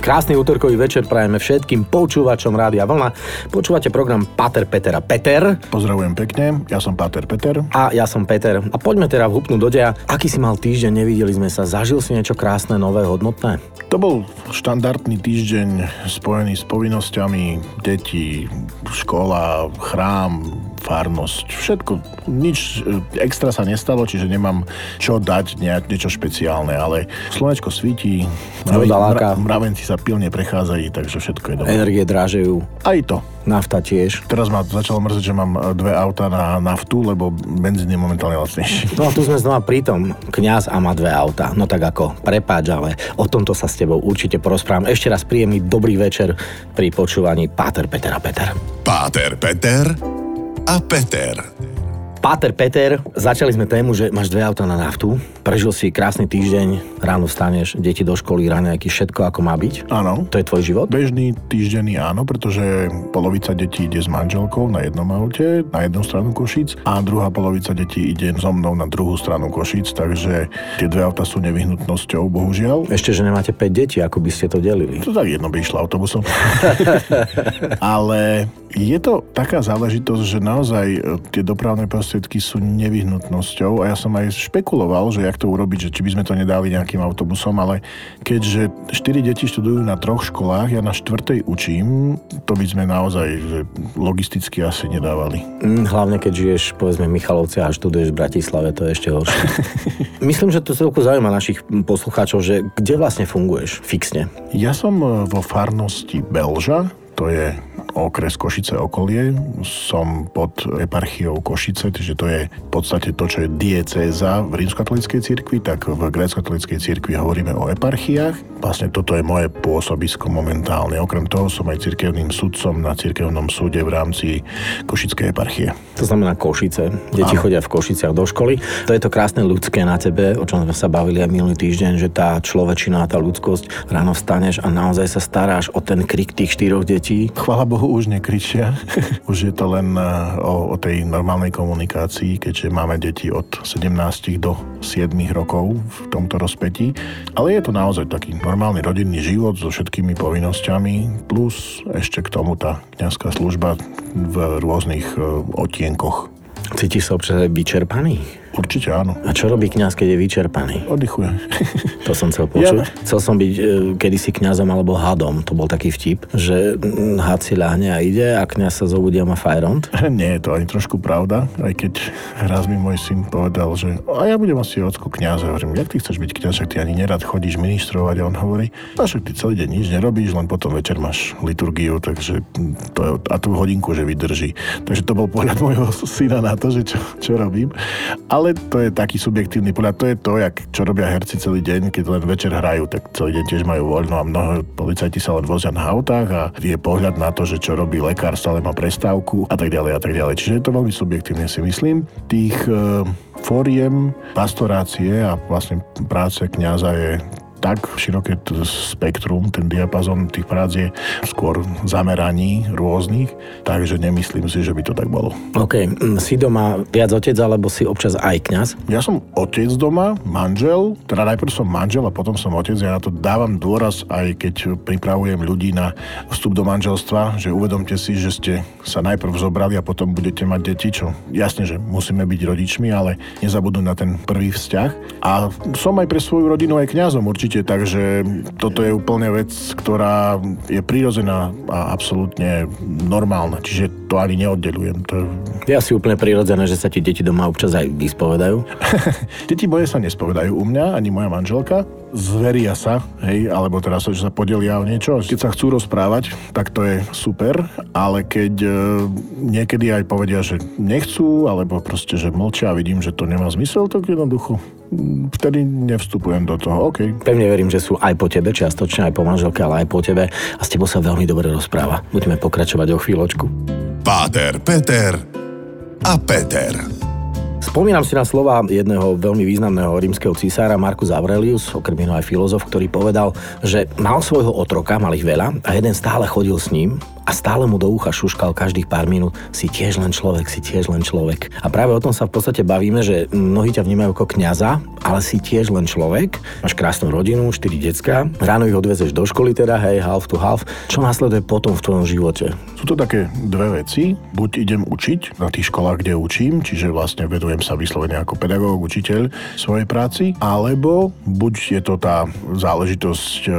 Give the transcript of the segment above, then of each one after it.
Krásny útorkový večer prajeme všetkým počúvačom Rádia Vlna. Počúvate program Pater Peter a Peter. Pozdravujem pekne, ja som Pater Peter. A ja som Peter. A poďme teda vhupnúť do deja. Aký si mal týždeň, nevideli sme sa, zažil si niečo krásne, nové, hodnotné? To bol štandardný týždeň spojený s povinnosťami detí, škola, chrám, farnosť, všetko, nič e, extra sa nestalo, čiže nemám čo dať nejak niečo špeciálne, ale slnečko svíti, mraven, mravenci sa pilne prechádzajú, takže všetko je dobré. Energie dražejú. Aj to. Nafta tiež. Teraz ma začalo mrzieť, že mám e, dve auta na naftu, lebo benzín je momentálne lacnejší. No a tu sme znova pri tom. Kňaz a má dve auta. No tak ako, prepáč, ale o tomto sa s tebou určite porozprávam. Ešte raz príjemný dobrý večer pri počúvaní Páter Peter a Peter. Páter Peter a Peter. Páter Peter, začali sme tému, že máš dve auta na naftu, prežil si krásny týždeň, ráno vstaneš, deti do školy, raňajky, všetko ako má byť. Áno. To je tvoj život? Bežný týždenný áno, pretože polovica detí ide s manželkou na jednom aute, na jednu stranu Košic a druhá polovica detí ide so mnou na druhú stranu Košic, takže tie dve auta sú nevyhnutnosťou, bohužiaľ. Ešte, že nemáte 5 detí, ako by ste to delili. To tak jedno by išlo autobusom. Ale je to taká záležitosť, že naozaj tie dopravné prostriedky sú nevyhnutnosťou a ja som aj špekuloval, že jak to urobiť, že či by sme to nedali nejakým autobusom, ale keďže 4 deti študujú na troch školách, ja na štvrtej učím, to by sme naozaj že logisticky asi nedávali. Mm, hlavne keď žiješ povedzme Michalovce a študuješ v Bratislave, to je ešte horšie. Myslím, že to celku zaujíma našich poslucháčov, že kde vlastne funguješ fixne? Ja som vo farnosti Belža, to je okres Košice okolie. Som pod eparchiou Košice, čiže to je v podstate to, čo je diecéza v rímskokatolíckej cirkvi, tak v grécko-katolíckej cirkvi hovoríme o eparchiách. Vlastne toto je moje pôsobisko momentálne. Okrem toho som aj cirkevným sudcom na cirkevnom súde v rámci Košickej eparchie. To znamená Košice. Deti Áno. chodia v Košiciach do školy. To je to krásne ľudské na tebe, o čom sme sa bavili aj minulý týždeň, že tá človečina, tá ľudskosť, ráno vstaneš a naozaj sa staráš o ten krik tých štyroch detí. Chvala Bohu, Bohu už nekričia. už je to len eh, o, o tej normálnej komunikácii, keďže máme deti od 17 do 7 rokov v tomto rozpetí. Ale je to naozaj taký normálny rodinný život so všetkými povinnosťami, plus ešte k tomu tá kniazská služba v rôznych eh, otienkoch. Cítiš sa občas aj vyčerpaný? Určite áno. A čo robí kňaz, keď je vyčerpaný? Oddychuje. To som chcel počuť. Ja. Chcel som byť e, kedysi kňazom alebo hadom. To bol taký vtip, že had si ľahne a ide a kňaz sa zobudí a má fajront. Nie je to ani trošku pravda, aj keď raz mi môj syn povedal, že a ja budem asi ocko kňaza. Hovorím, jak ty chceš byť kňaz, že ty ani nerad chodíš ministrovať a on hovorí, a však ty celý deň nič nerobíš, len potom večer máš liturgiu, takže to je, a tú hodinku, že vydrží. Takže to bol pohľad môjho syna na to, že čo, čo robím. Ale ale to je taký subjektívny pohľad. To je to, jak, čo robia herci celý deň, keď len večer hrajú, tak celý deň tiež majú voľno a mnoho policajti sa len vozia na autách a je pohľad na to, že čo robí lekár, stále má prestávku a tak ďalej a tak ďalej. Čiže je to veľmi subjektívne si myslím. Tých e, fóriem pastorácie a vlastne práce kňaza je tak široké spektrum, ten diapazon tých prác je skôr zameraní rôznych, takže nemyslím si, že by to tak bolo. OK, mm, si doma viac otec, alebo si občas aj kňaz? Ja som otec doma, manžel, teda najprv som manžel a potom som otec. Ja na to dávam dôraz aj keď pripravujem ľudí na vstup do manželstva, že uvedomte si, že ste sa najprv zobrali a potom budete mať deti, čo jasne, že musíme byť rodičmi, ale nezabudnú na ten prvý vzťah. A som aj pre svoju rodinu aj kňazom určite určite, takže toto je úplne vec, ktorá je prírodzená a absolútne normálna, čiže to ani neoddelujem. To... Je asi úplne prirodzené, že sa ti deti doma občas aj vyspovedajú? deti moje sa nespovedajú u mňa, ani moja manželka. Zveria sa, hej, alebo teraz že sa podelia o niečo. Keď sa chcú rozprávať, tak to je super, ale keď e, niekedy aj povedia, že nechcú, alebo proste, že mlčia a vidím, že to nemá zmysel, tak jednoducho vtedy nevstupujem do toho. OK. Pevne verím, že sú aj po tebe, čiastočne aj po manželke, ale aj po tebe a s tebou sa veľmi dobre rozpráva. Budeme pokračovať o chvíľočku. Páter, Peter a Peter. Spomínam si na slova jedného veľmi významného rímskeho císára Marcus Aurelius, okrem iného aj filozof, ktorý povedal, že mal svojho otroka, mal ich veľa a jeden stále chodil s ním a stále mu do ucha šuškal každých pár minút si tiež len človek, si tiež len človek. A práve o tom sa v podstate bavíme, že mnohí ťa vnímajú ako kňaza, ale si tiež len človek. Máš krásnu rodinu, štyri decka, ráno ich odvezeš do školy teda, hej, half to half. Čo následuje potom v tvojom živote? Sú to také dve veci. Buď idem učiť na tých školách, kde učím, čiže vlastne vedujem sa vyslovene ako pedagóg, učiteľ svojej práci, alebo buď je to tá záležitosť e,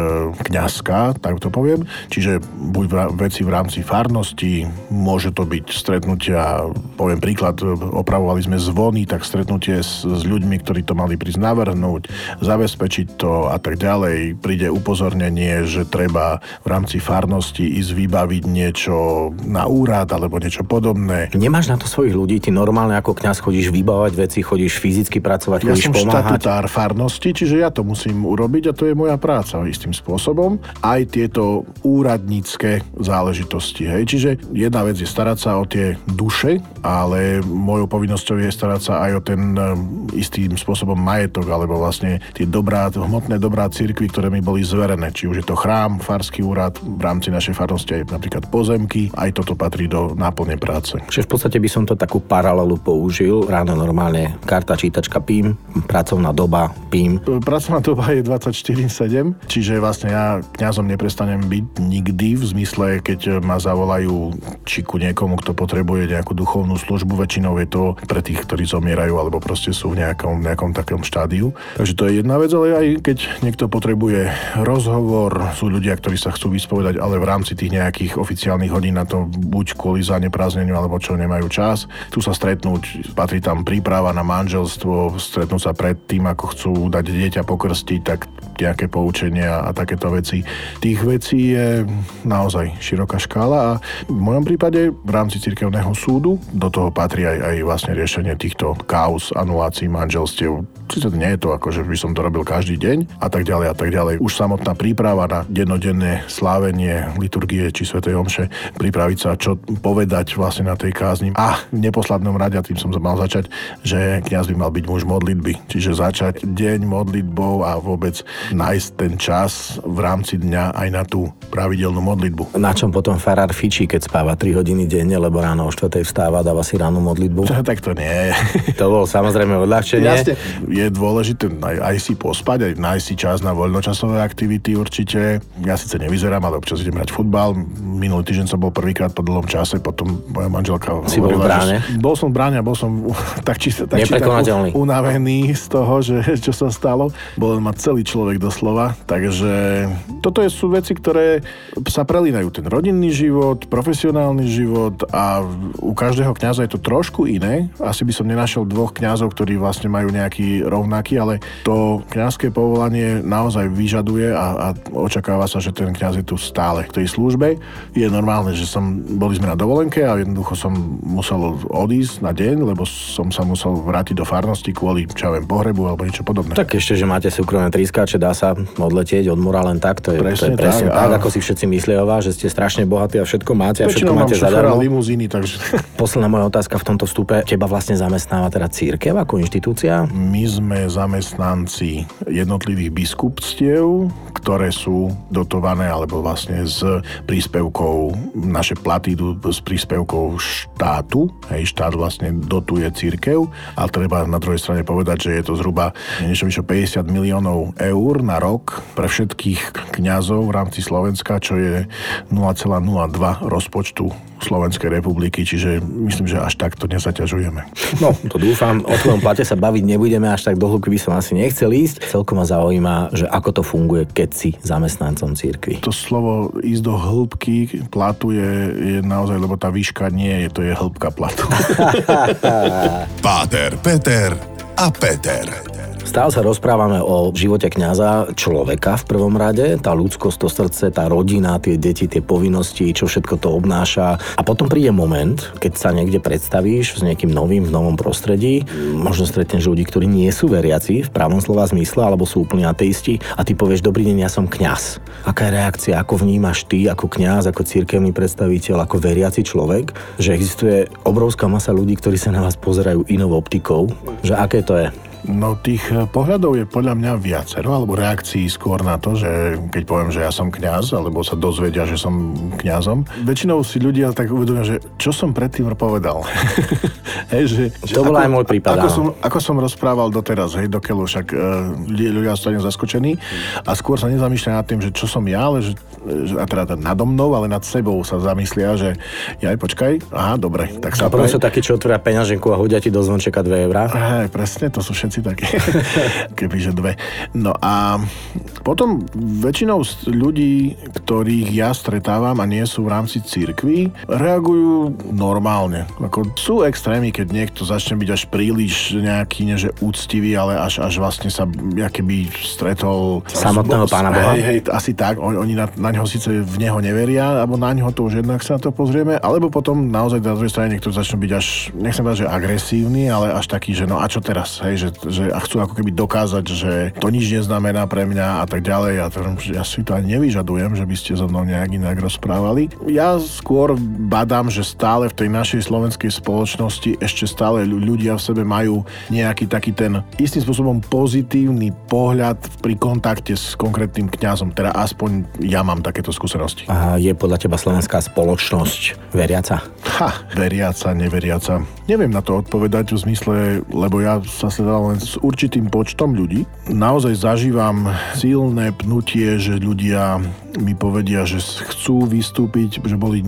kňazská, tak to poviem, čiže buď veci v rámci farnosti, môže to byť stretnutia, poviem príklad, opravovali sme zvony, tak stretnutie s, s ľuďmi, ktorí to mali prísť navrhnúť, zabezpečiť to a tak ďalej. Príde upozornenie, že treba v rámci farnosti ísť vybaviť niečo na úrad alebo niečo podobné. Nemáš na to svojich ľudí, ty normálne ako kňaz chodíš vybavovať veci, chodíš fyzicky pracovať, ja chodíš som pomáhať. štatutár farnosti, čiže ja to musím urobiť a to je moja práca istým spôsobom. Aj tieto úradnícke záležitosti záležitosti. Hej? Čiže jedna vec je starať sa o tie duše, ale mojou povinnosťou je starať sa aj o ten um, istým spôsobom majetok, alebo vlastne tie dobrá, hmotné dobrá cirkvy, ktoré mi boli zverené. Či už je to chrám, farský úrad, v rámci našej farnosti aj napríklad pozemky, aj toto patrí do náplnej práce. Čiže v podstate by som to takú paralelu použil. Ráno normálne karta čítačka PIM, pracovná doba PIM. Pracovná doba je 24-7, čiže vlastne ja kňazom neprestanem byť nikdy v zmysle, keď ma zavolajú či ku niekomu, kto potrebuje nejakú duchovnú službu. Väčšinou je to pre tých, ktorí zomierajú alebo proste sú v nejakom, nejakom takom štádiu. Takže to je jedna vec, ale aj keď niekto potrebuje rozhovor, sú ľudia, ktorí sa chcú vyspovedať, ale v rámci tých nejakých oficiálnych hodín na to buď kvôli zaneprázdneniu alebo čo nemajú čas. Tu sa stretnúť, patrí tam príprava na manželstvo, stretnúť sa pred tým, ako chcú dať dieťa pokrstiť, tak nejaké poučenia a takéto veci. Tých vecí je naozaj široká škála a v mojom prípade v rámci cirkevného súdu do toho patrí aj, aj vlastne riešenie týchto kauz, anulácií manželstiev. Sice nie je to ako, že by som to robil každý deň a tak ďalej a tak ďalej. Už samotná príprava na dennodenné slávenie liturgie či svätej omše, pripraviť sa, čo povedať vlastne na tej kázni. A v neposlednom rade, a tým som mal začať, že kňaz by mal byť muž modlitby. Čiže začať deň modlitbou a vôbec nájsť ten čas v rámci dňa aj na tú pravidelnú modlitbu. Na čom potom farár fičí, keď spáva 3 hodiny denne, lebo ráno o 4 vstáva, dáva si ránu modlitbu. Čo, tak to nie. to bol samozrejme odľahčenie. Jasne. Je dôležité aj, aj si pospať, aj nájsť si čas na voľnočasové aktivity určite. Ja síce nevyzerám, ale občas idem hrať futbal. Minulý týždeň som bol prvýkrát po dlhom čase, potom moja manželka si hovorila, bol v bráne? Že, bol som v bráne a bol som tak či, tak, či tak unavený z toho, že čo sa stalo. Bol ma celý človek doslova. Takže toto sú veci, ktoré sa prelínajú. Ten rodinný život, profesionálny život a u každého kňaza je to trošku iné. Asi by som nenašiel dvoch kňazov, ktorí vlastne majú nejaký rovnaký, ale to kňazské povolanie naozaj vyžaduje a, a očakáva sa, že ten kňaz je tu stále v tej službe. Je normálne, že som, boli sme na dovolenke a jednoducho som musel odísť na deň, lebo som sa musel vrátiť do farnosti kvôli, čo viem, pohrebu alebo niečo podobné. Tak ešte, že máte súkromné trískáče, dá sa odletieť od mora len tak, to je presne, to je presne tak, tak a... ako si všetci myslia o vás, že ste strašne bohatí a všetko máte a všetko máte zadarmo. limuzíny, takže... Posledná moja otázka v tomto vstupe. Teba vlastne zamestnáva teda církev ako inštitúcia? My sme zamestnanci jednotlivých biskupstiev, ktoré sú dotované alebo vlastne s príspevkou, naše platy idú s príspevkou štátu. Hej, štát vlastne dotuje církev, ale treba na druhej strane povedať, že je to zhruba niečo vyše 50 miliónov eur na rok pre všetkých kňazov v rámci Slovenska, čo je 0,02 rozpočtu Slovenskej republiky, čiže myslím, že až takto nezaťažujeme. No, to dúfam. O tvojom plate sa baviť nebudeme, až tak do hĺbky by som asi nechcel ísť. Celkom ma zaujíma, že ako to funguje, keď si zamestnancom církvy. To slovo ísť do hĺbky platu je, je naozaj, lebo tá výška nie je, to je hĺbka platu. Páter, Peter a Peter. Stále sa rozprávame o živote kňaza, človeka v prvom rade, tá ľudskosť, to srdce, tá rodina, tie deti, tie povinnosti, čo všetko to obnáša. A potom príde moment, keď sa niekde predstavíš s nejakým novým, v novom prostredí, možno stretneš ľudí, ktorí nie sú veriaci v pravom slova zmysle, alebo sú úplne ateisti a ty povieš, dobrý deň, ja som kňaz. Aká je reakcia, ako vnímaš ty ako kňaz, ako cirkevný predstaviteľ, ako veriaci človek, že existuje obrovská masa ľudí, ktorí sa na vás pozerajú inou optikou, že aké to je? No tých eh, pohľadov je podľa mňa viacero, alebo reakcií skôr na to, že keď poviem, že ja som kňaz, alebo sa dozvedia, že som kňazom. Väčšinou si ľudia tak uvedomia, že čo som predtým povedal. hej, že, to bol aj môj prípad. Ako som, ako som rozprával doteraz, hej, dokeľu, však uh, ľudia sú zaskočení a skôr sa nezamýšľajú nad tým, že čo som ja, ale že, že a teda nado mnou, ale nad sebou sa zamyslia, že ja aj počkaj, aha, dobre. Tak sa a potom sú takí, čo otvoria peňaženku a hodia ti do zvončeka 2 eurá. Hej, presne, to sú všetci také, kebyže dve. No a potom väčšinou ľudí, ktorých ja stretávam a nie sú v rámci cirkvi, reagujú normálne. Ako sú extrémy, keď niekto začne byť až príliš nejaký, neže úctivý, ale až, až vlastne sa keby stretol... Samotného pána Boha? Hej, hej, asi tak. Oni na, na neho síce v neho neveria, alebo na neho to už jednak sa na to pozrieme, alebo potom naozaj na druhej strane niekto začne byť až, nechcem povedať, že agresívny, ale až taký, že no a čo teraz, hej, že, že a chcú ako keby dokázať, že to nič neznamená pre mňa a tak ďalej. A to, ja si to ani nevyžadujem, že by ste so mnou nejak inak rozprávali. Ja skôr badám, že stále v tej našej slovenskej spoločnosti ešte stále ľudia v sebe majú nejaký taký ten istým spôsobom pozitívny pohľad pri kontakte s konkrétnym kňazom. Teda aspoň ja mám takéto skúsenosti. A je podľa teba slovenská spoločnosť veriaca? Ha, veriaca, neveriaca. Neviem na to odpovedať v zmysle, lebo ja sa sledoval len s určitým počtom ľudí. Naozaj zažívam silné pnutie, že ľudia mi povedia, že chcú vystúpiť, že boli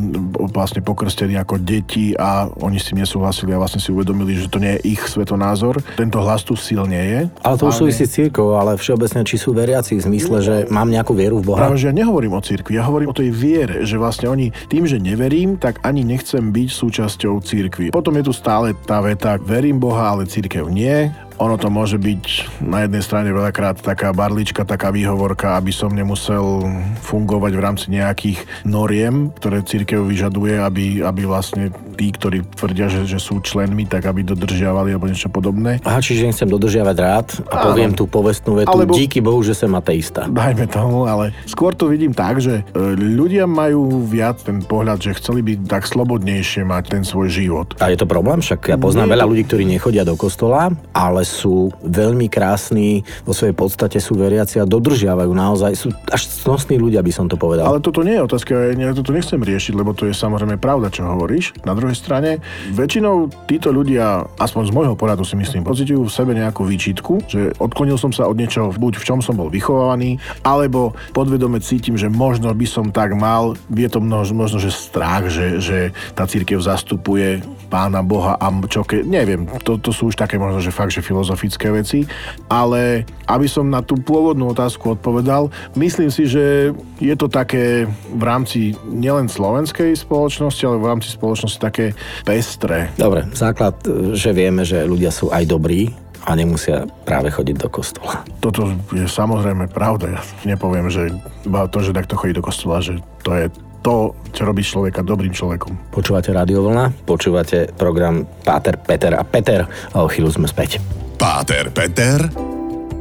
vlastne pokrstení ako deti a oni si nesúhlasili a vlastne si uvedomili, že to nie je ich svetonázor. Tento hlas tu silne je. Ale to už súvisí s církou, ale všeobecne či sú veriaci v zmysle, že mám nejakú vieru v Boha. Práve, že ja nehovorím o církvi, ja hovorím o tej viere, že vlastne oni tým, že neverím, tak ani nechcem byť súčasťou církvy. Potom je tu stále tá veta, verím Boha, ale církev nie ono to môže byť na jednej strane veľakrát taká barlička, taká výhovorka, aby som nemusel fungovať v rámci nejakých noriem, ktoré církev vyžaduje, aby, aby vlastne tí, ktorí tvrdia, že, že sú členmi, tak aby dodržiavali alebo niečo podobné. Aha, čiže nechcem dodržiavať rád a Áno. poviem tú povestnú vetu, alebo, díky Bohu, že som ateista. Dajme tomu, ale skôr to vidím tak, že e, ľudia majú viac ten pohľad, že chceli byť tak slobodnejšie mať ten svoj život. A je to problém? Však ja poznám Nie. veľa ľudí, ktorí nechodia do kostola, ale sú veľmi krásni, vo svojej podstate sú veriaci a dodržiavajú naozaj, sú až cnostní ľudia, by som to povedal. Ale toto nie je otázka, ja toto nechcem riešiť, lebo to je samozrejme pravda, čo hovoríš. Na druhej strane, väčšinou títo ľudia, aspoň z môjho poradu si myslím, pocitujú v sebe nejakú výčitku, že odklonil som sa od niečoho, buď v čom som bol vychovávaný, alebo podvedome cítim, že možno by som tak mal, je to možno, možno že strach, že, že tá církev zastupuje pána Boha a čo ke, neviem, to, to sú už také možno, že fakt, že filozofické veci, ale aby som na tú pôvodnú otázku odpovedal, myslím si, že je to také v rámci nielen slovenskej spoločnosti, ale v rámci spoločnosti také pestré. Dobre, základ, že vieme, že ľudia sú aj dobrí, a nemusia práve chodiť do kostola. Toto je samozrejme pravda. Ja nepoviem, že to, že takto chodí do kostola, že to je to, čo robí človeka dobrým človekom. Počúvate Radio Vlna, počúvate program Páter, Peter a Peter a o chvíľu sme späť. Páter, Peter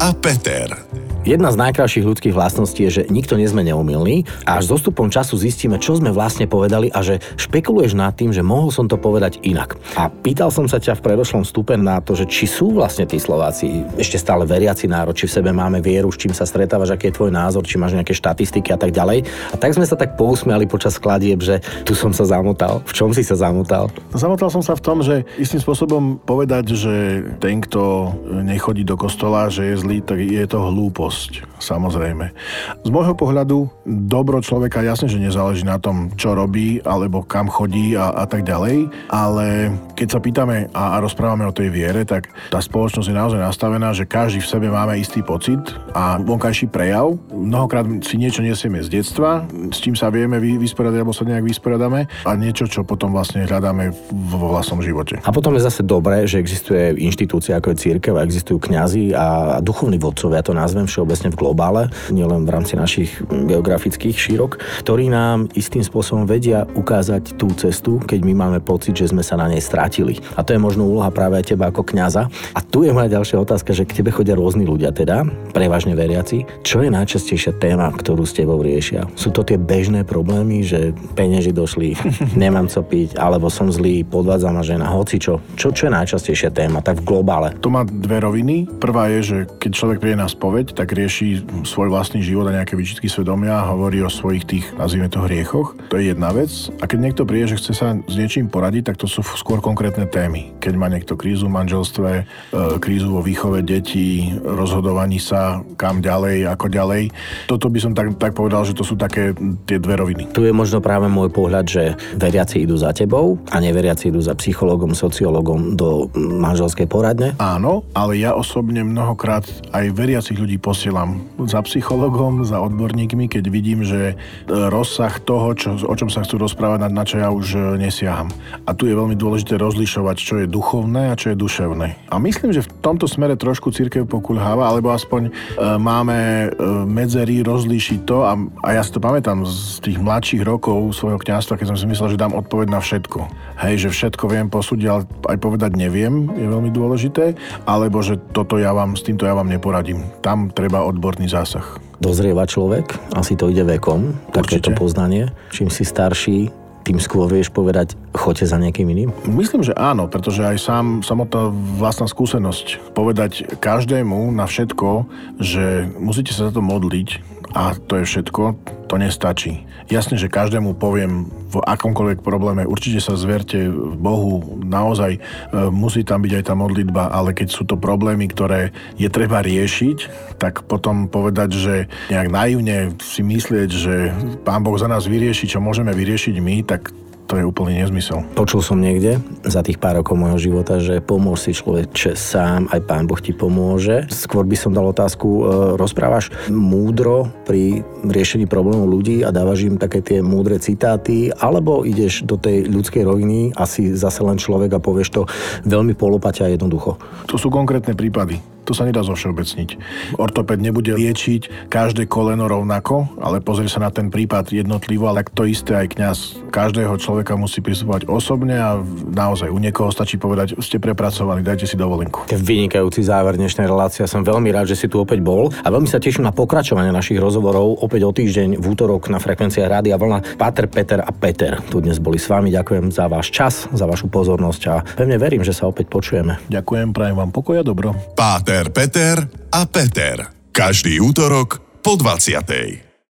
a Peter. Jedna z najkrajších ľudských vlastností je, že nikto nie sme neumilní a až s dostupom času zistíme, čo sme vlastne povedali a že špekuluješ nad tým, že mohol som to povedať inak. A pýtal som sa ťa v predošlom stupe na to, že či sú vlastne tí Slováci ešte stále veriaci národ, či v sebe máme vieru, s čím sa stretávaš, aký je tvoj názor, či máš nejaké štatistiky a tak ďalej. A tak sme sa tak pousmiali počas skladieb, že tu som sa zamotal. V čom si sa zamotal? Zamotal som sa v tom, že istým spôsobom povedať, že ten, kto nechodí do kostola, že je zlý, tak je to hlúposť dosť, samozrejme. Z môjho pohľadu dobro človeka jasne, že nezáleží na tom, čo robí, alebo kam chodí a, a tak ďalej, ale keď sa pýtame a, a rozprávame o tej viere, tak tá spoločnosť je naozaj nastavená, že každý v sebe máme istý pocit a vonkajší prejav. Mnohokrát si niečo nesieme z detstva, s čím sa vieme vysporiadať alebo sa nejak vysporiadame a niečo, čo potom vlastne hľadáme vo vlastnom živote. A potom je zase dobré, že existuje inštitúcia ako je církev, existujú kňazi a duchovní vodcovia, to nazvem všeobecne v globále, nielen v rámci našich geografických šírok, ktorí nám istým spôsobom vedia ukázať tú cestu, keď my máme pocit, že sme sa na nej strátili. A to je možno úloha práve aj teba ako kňaza. A tu je moja ďalšia otázka, že k tebe chodia rôzni ľudia teda, prevažne veriaci. Čo je najčastejšia téma, ktorú s tebou riešia? Sú to tie bežné problémy, že penieži došli, nemám co piť, alebo som zlý, podvádza ma žena, hoci čo. Čo, čo je najčastejšia téma, tak v globále? To má dve roviny. Prvá je, že keď človek príde na spoveď, tak rieši svoj vlastný život a nejaké výčitky svedomia, hovorí o svojich tých, nazvime to, hriechoch. To je jedna vec. A keď niekto príde, že chce sa s niečím poradiť, tak to sú skôr konkrétne témy. Keď má niekto krízu v manželstve, e, krízu vo výchove detí, rozhodovaní sa kam ďalej, ako ďalej. Toto by som tak, tak povedal, že to sú také tie dve roviny. Tu je možno práve môj pohľad, že veriaci idú za tebou a neveriaci idú za psychologom, sociológom do manželskej poradne. Áno, ale ja osobne mnohokrát aj veriacich ľudí posielam za psychologom, za odborníkmi, keď vidím, že e, rozsah toho, čo, o čom sa chcú rozprávať, na, čo ja už e, nesiaham. A tu je veľmi dôležité rozlišovať, čo je duchovné a čo je duševné. A myslím, že v tomto smere trošku církev pokulháva, alebo aspoň e, máme e, medzery rozlíšiť to a, a ja si to pamätám z tých mladších rokov svojho kňazstva, keď som si myslel, že dám odpoveď na všetko. Hej, že všetko viem posúdiť, ale aj povedať neviem, je veľmi dôležité, alebo že toto ja vám, s týmto ja vám neporadím. Tam treba odborný zásah dozrieva človek, asi to ide vekom, takéto poznanie. Čím si starší, tým skôr vieš povedať, choďte za niekým iným? Myslím, že áno, pretože aj sám, samotná vlastná skúsenosť povedať každému na všetko, že musíte sa za to modliť a to je všetko, to nestačí. Jasne, že každému poviem v akomkoľvek probléme, určite sa zverte Bohu, naozaj e, musí tam byť aj tá modlitba, ale keď sú to problémy, ktoré je treba riešiť, tak potom povedať, že nejak naivne si myslieť, že Pán Boh za nás vyrieši, čo môžeme vyriešiť my, tak to je úplný nezmysel. Počul som niekde za tých pár rokov môjho života, že pomôž si človek sám, aj pán Boh ti pomôže. Skôr by som dal otázku, e, rozprávaš múdro pri riešení problémov ľudí a dávaš im také tie múdre citáty, alebo ideš do tej ľudskej roviny a si zase len človek a povieš to veľmi polopate a jednoducho? To sú konkrétne prípady. To sa nedá zovšeobecniť. Ortoped nebude liečiť každé koleno rovnako, ale pozrie sa na ten prípad jednotlivo, ale to isté aj kňaz. Každého človeka musí pristupovať osobne a naozaj u niekoho stačí povedať, ste prepracovaní, dajte si dovolenku. Vynikajúci záver dnešnej relácie. Som veľmi rád, že si tu opäť bol a veľmi sa teším na pokračovanie našich rozhovorov opäť o týždeň v útorok na frekvenciách Rádia Vlna. Páter, Peter a Peter tu dnes boli s vami. Ďakujem za váš čas, za vašu pozornosť a pevne verím, že sa opäť počujeme. Ďakujem, prajem vám pokoja dobro. Páter Peter a Peter. Každý útorok po 20.